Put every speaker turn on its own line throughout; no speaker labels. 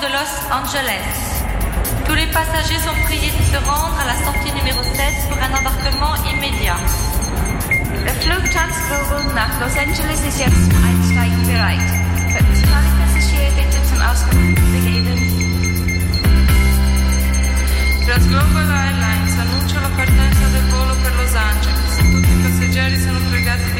de Los Angeles. Tous les passagers sont priés de se rendre à la sortie numéro 7 pour un embarquement immédiat.
Der Flug Transglobal nach Los Angeles ist jetzt Einsteigen bereit. Könnten alle Passagiere bitte zum Ausgang begeben?
Transglobal Airlines annuncia la partenza del volo per Los Angeles. Tutti i passeggeri sono pregati di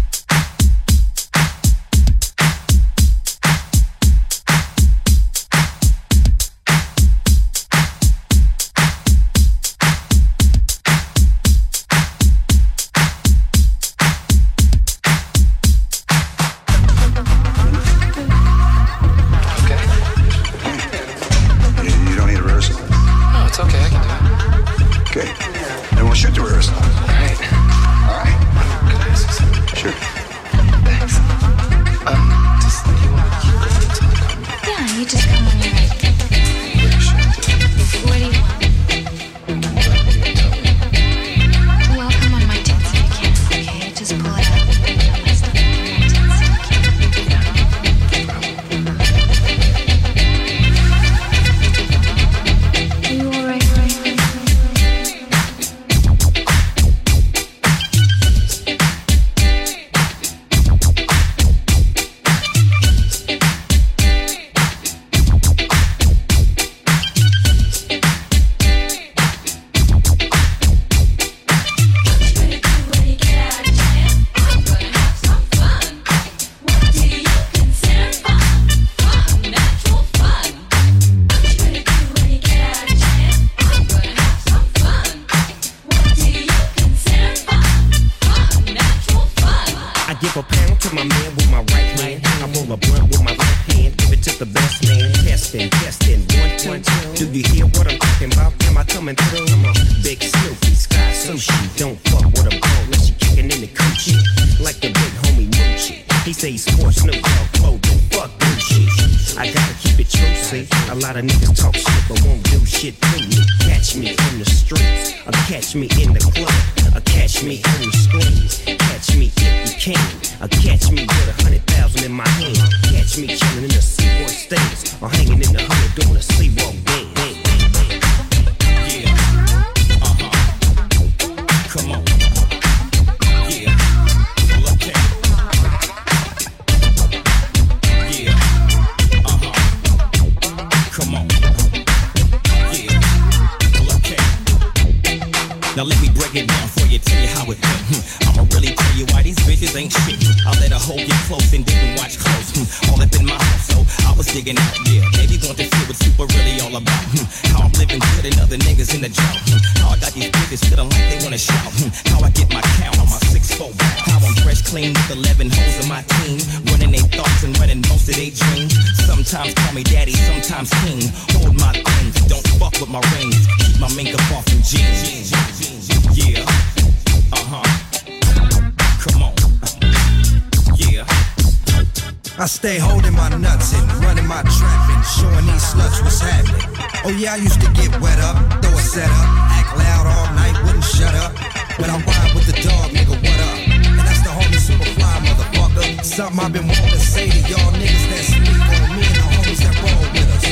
Oh yeah, I used to get wet up, throw a set up, act loud all night, wouldn't shut up. But I ride with the dog, nigga, what up? And that's the homie superfly motherfucker. Something I've been wanting to say to y'all niggas that me, on me and the homies that roll with us.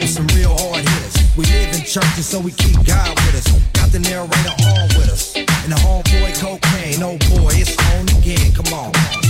we some real hard hitters. We live in churches, so we keep God with us. Got the narrator on with us. And the homeboy cocaine, oh boy, it's on again. Come on.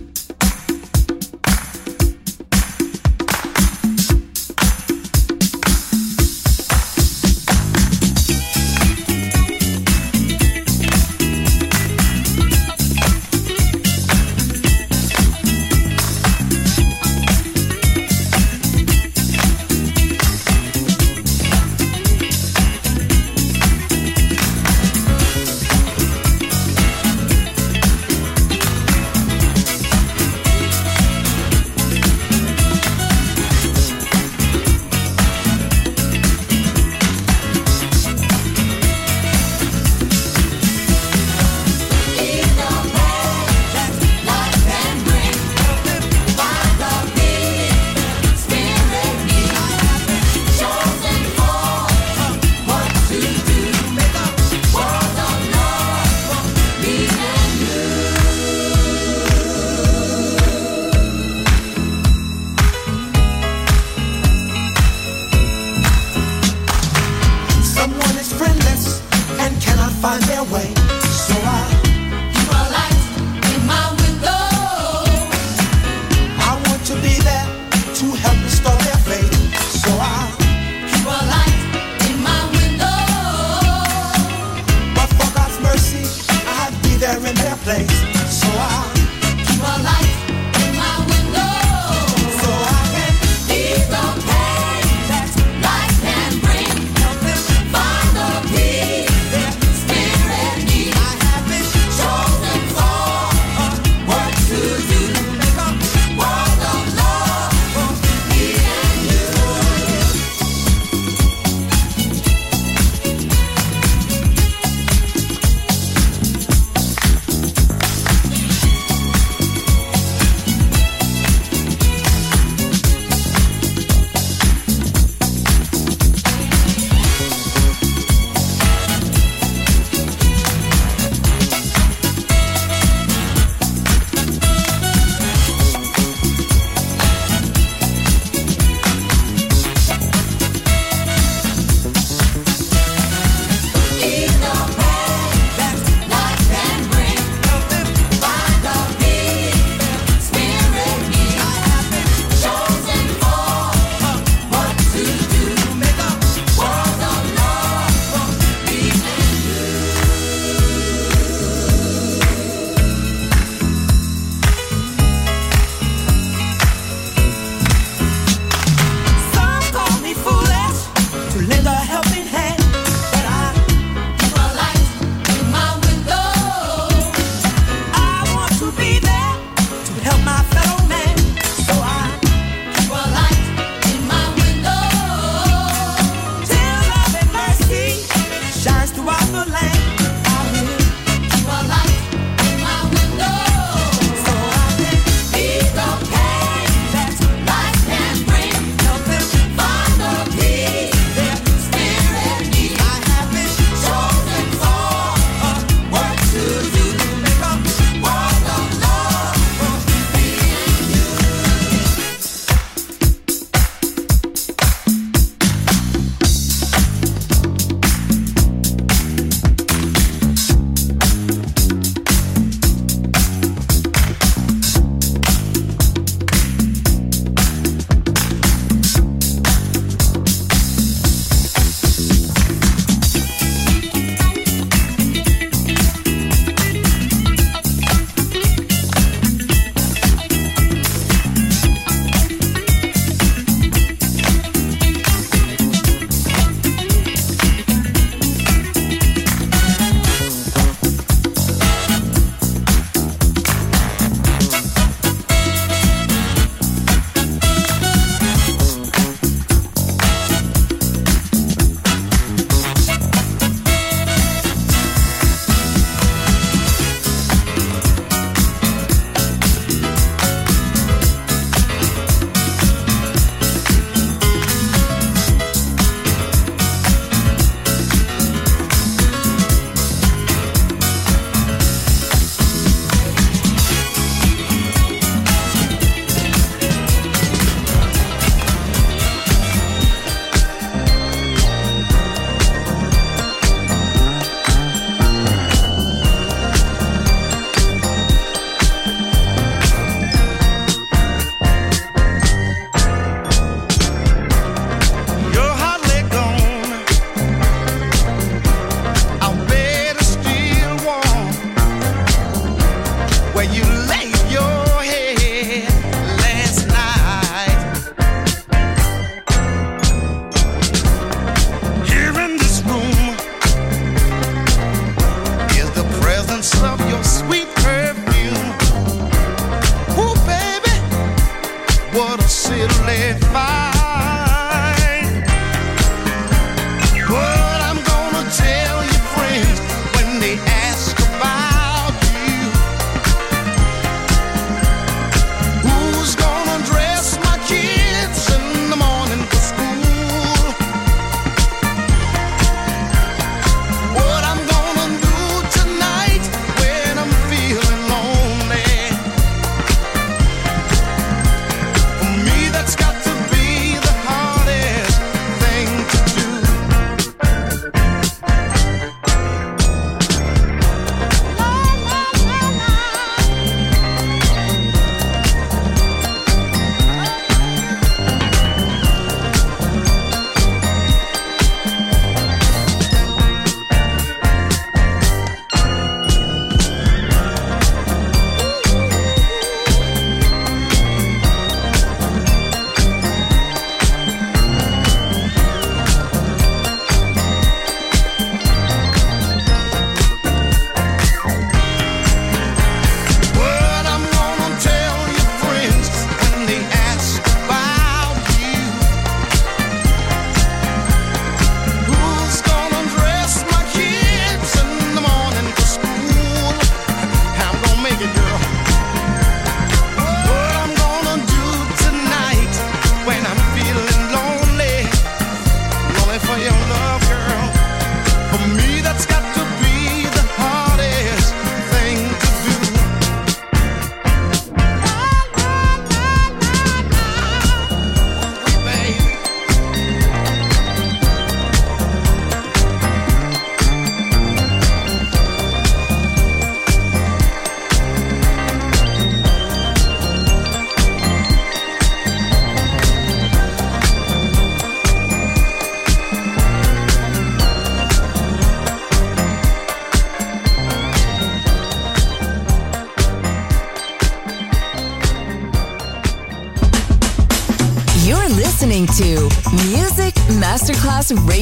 Masterclass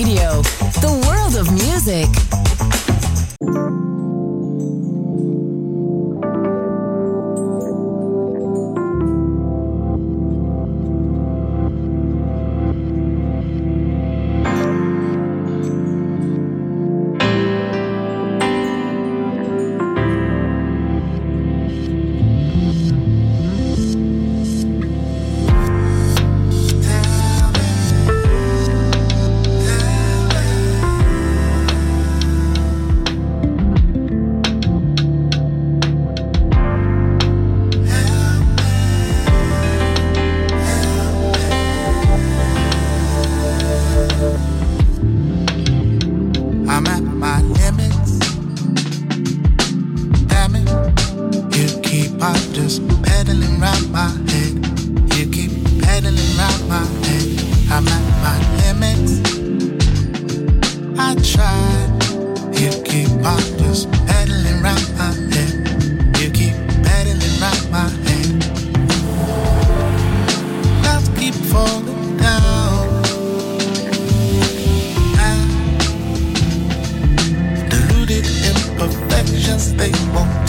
imperfections, they won't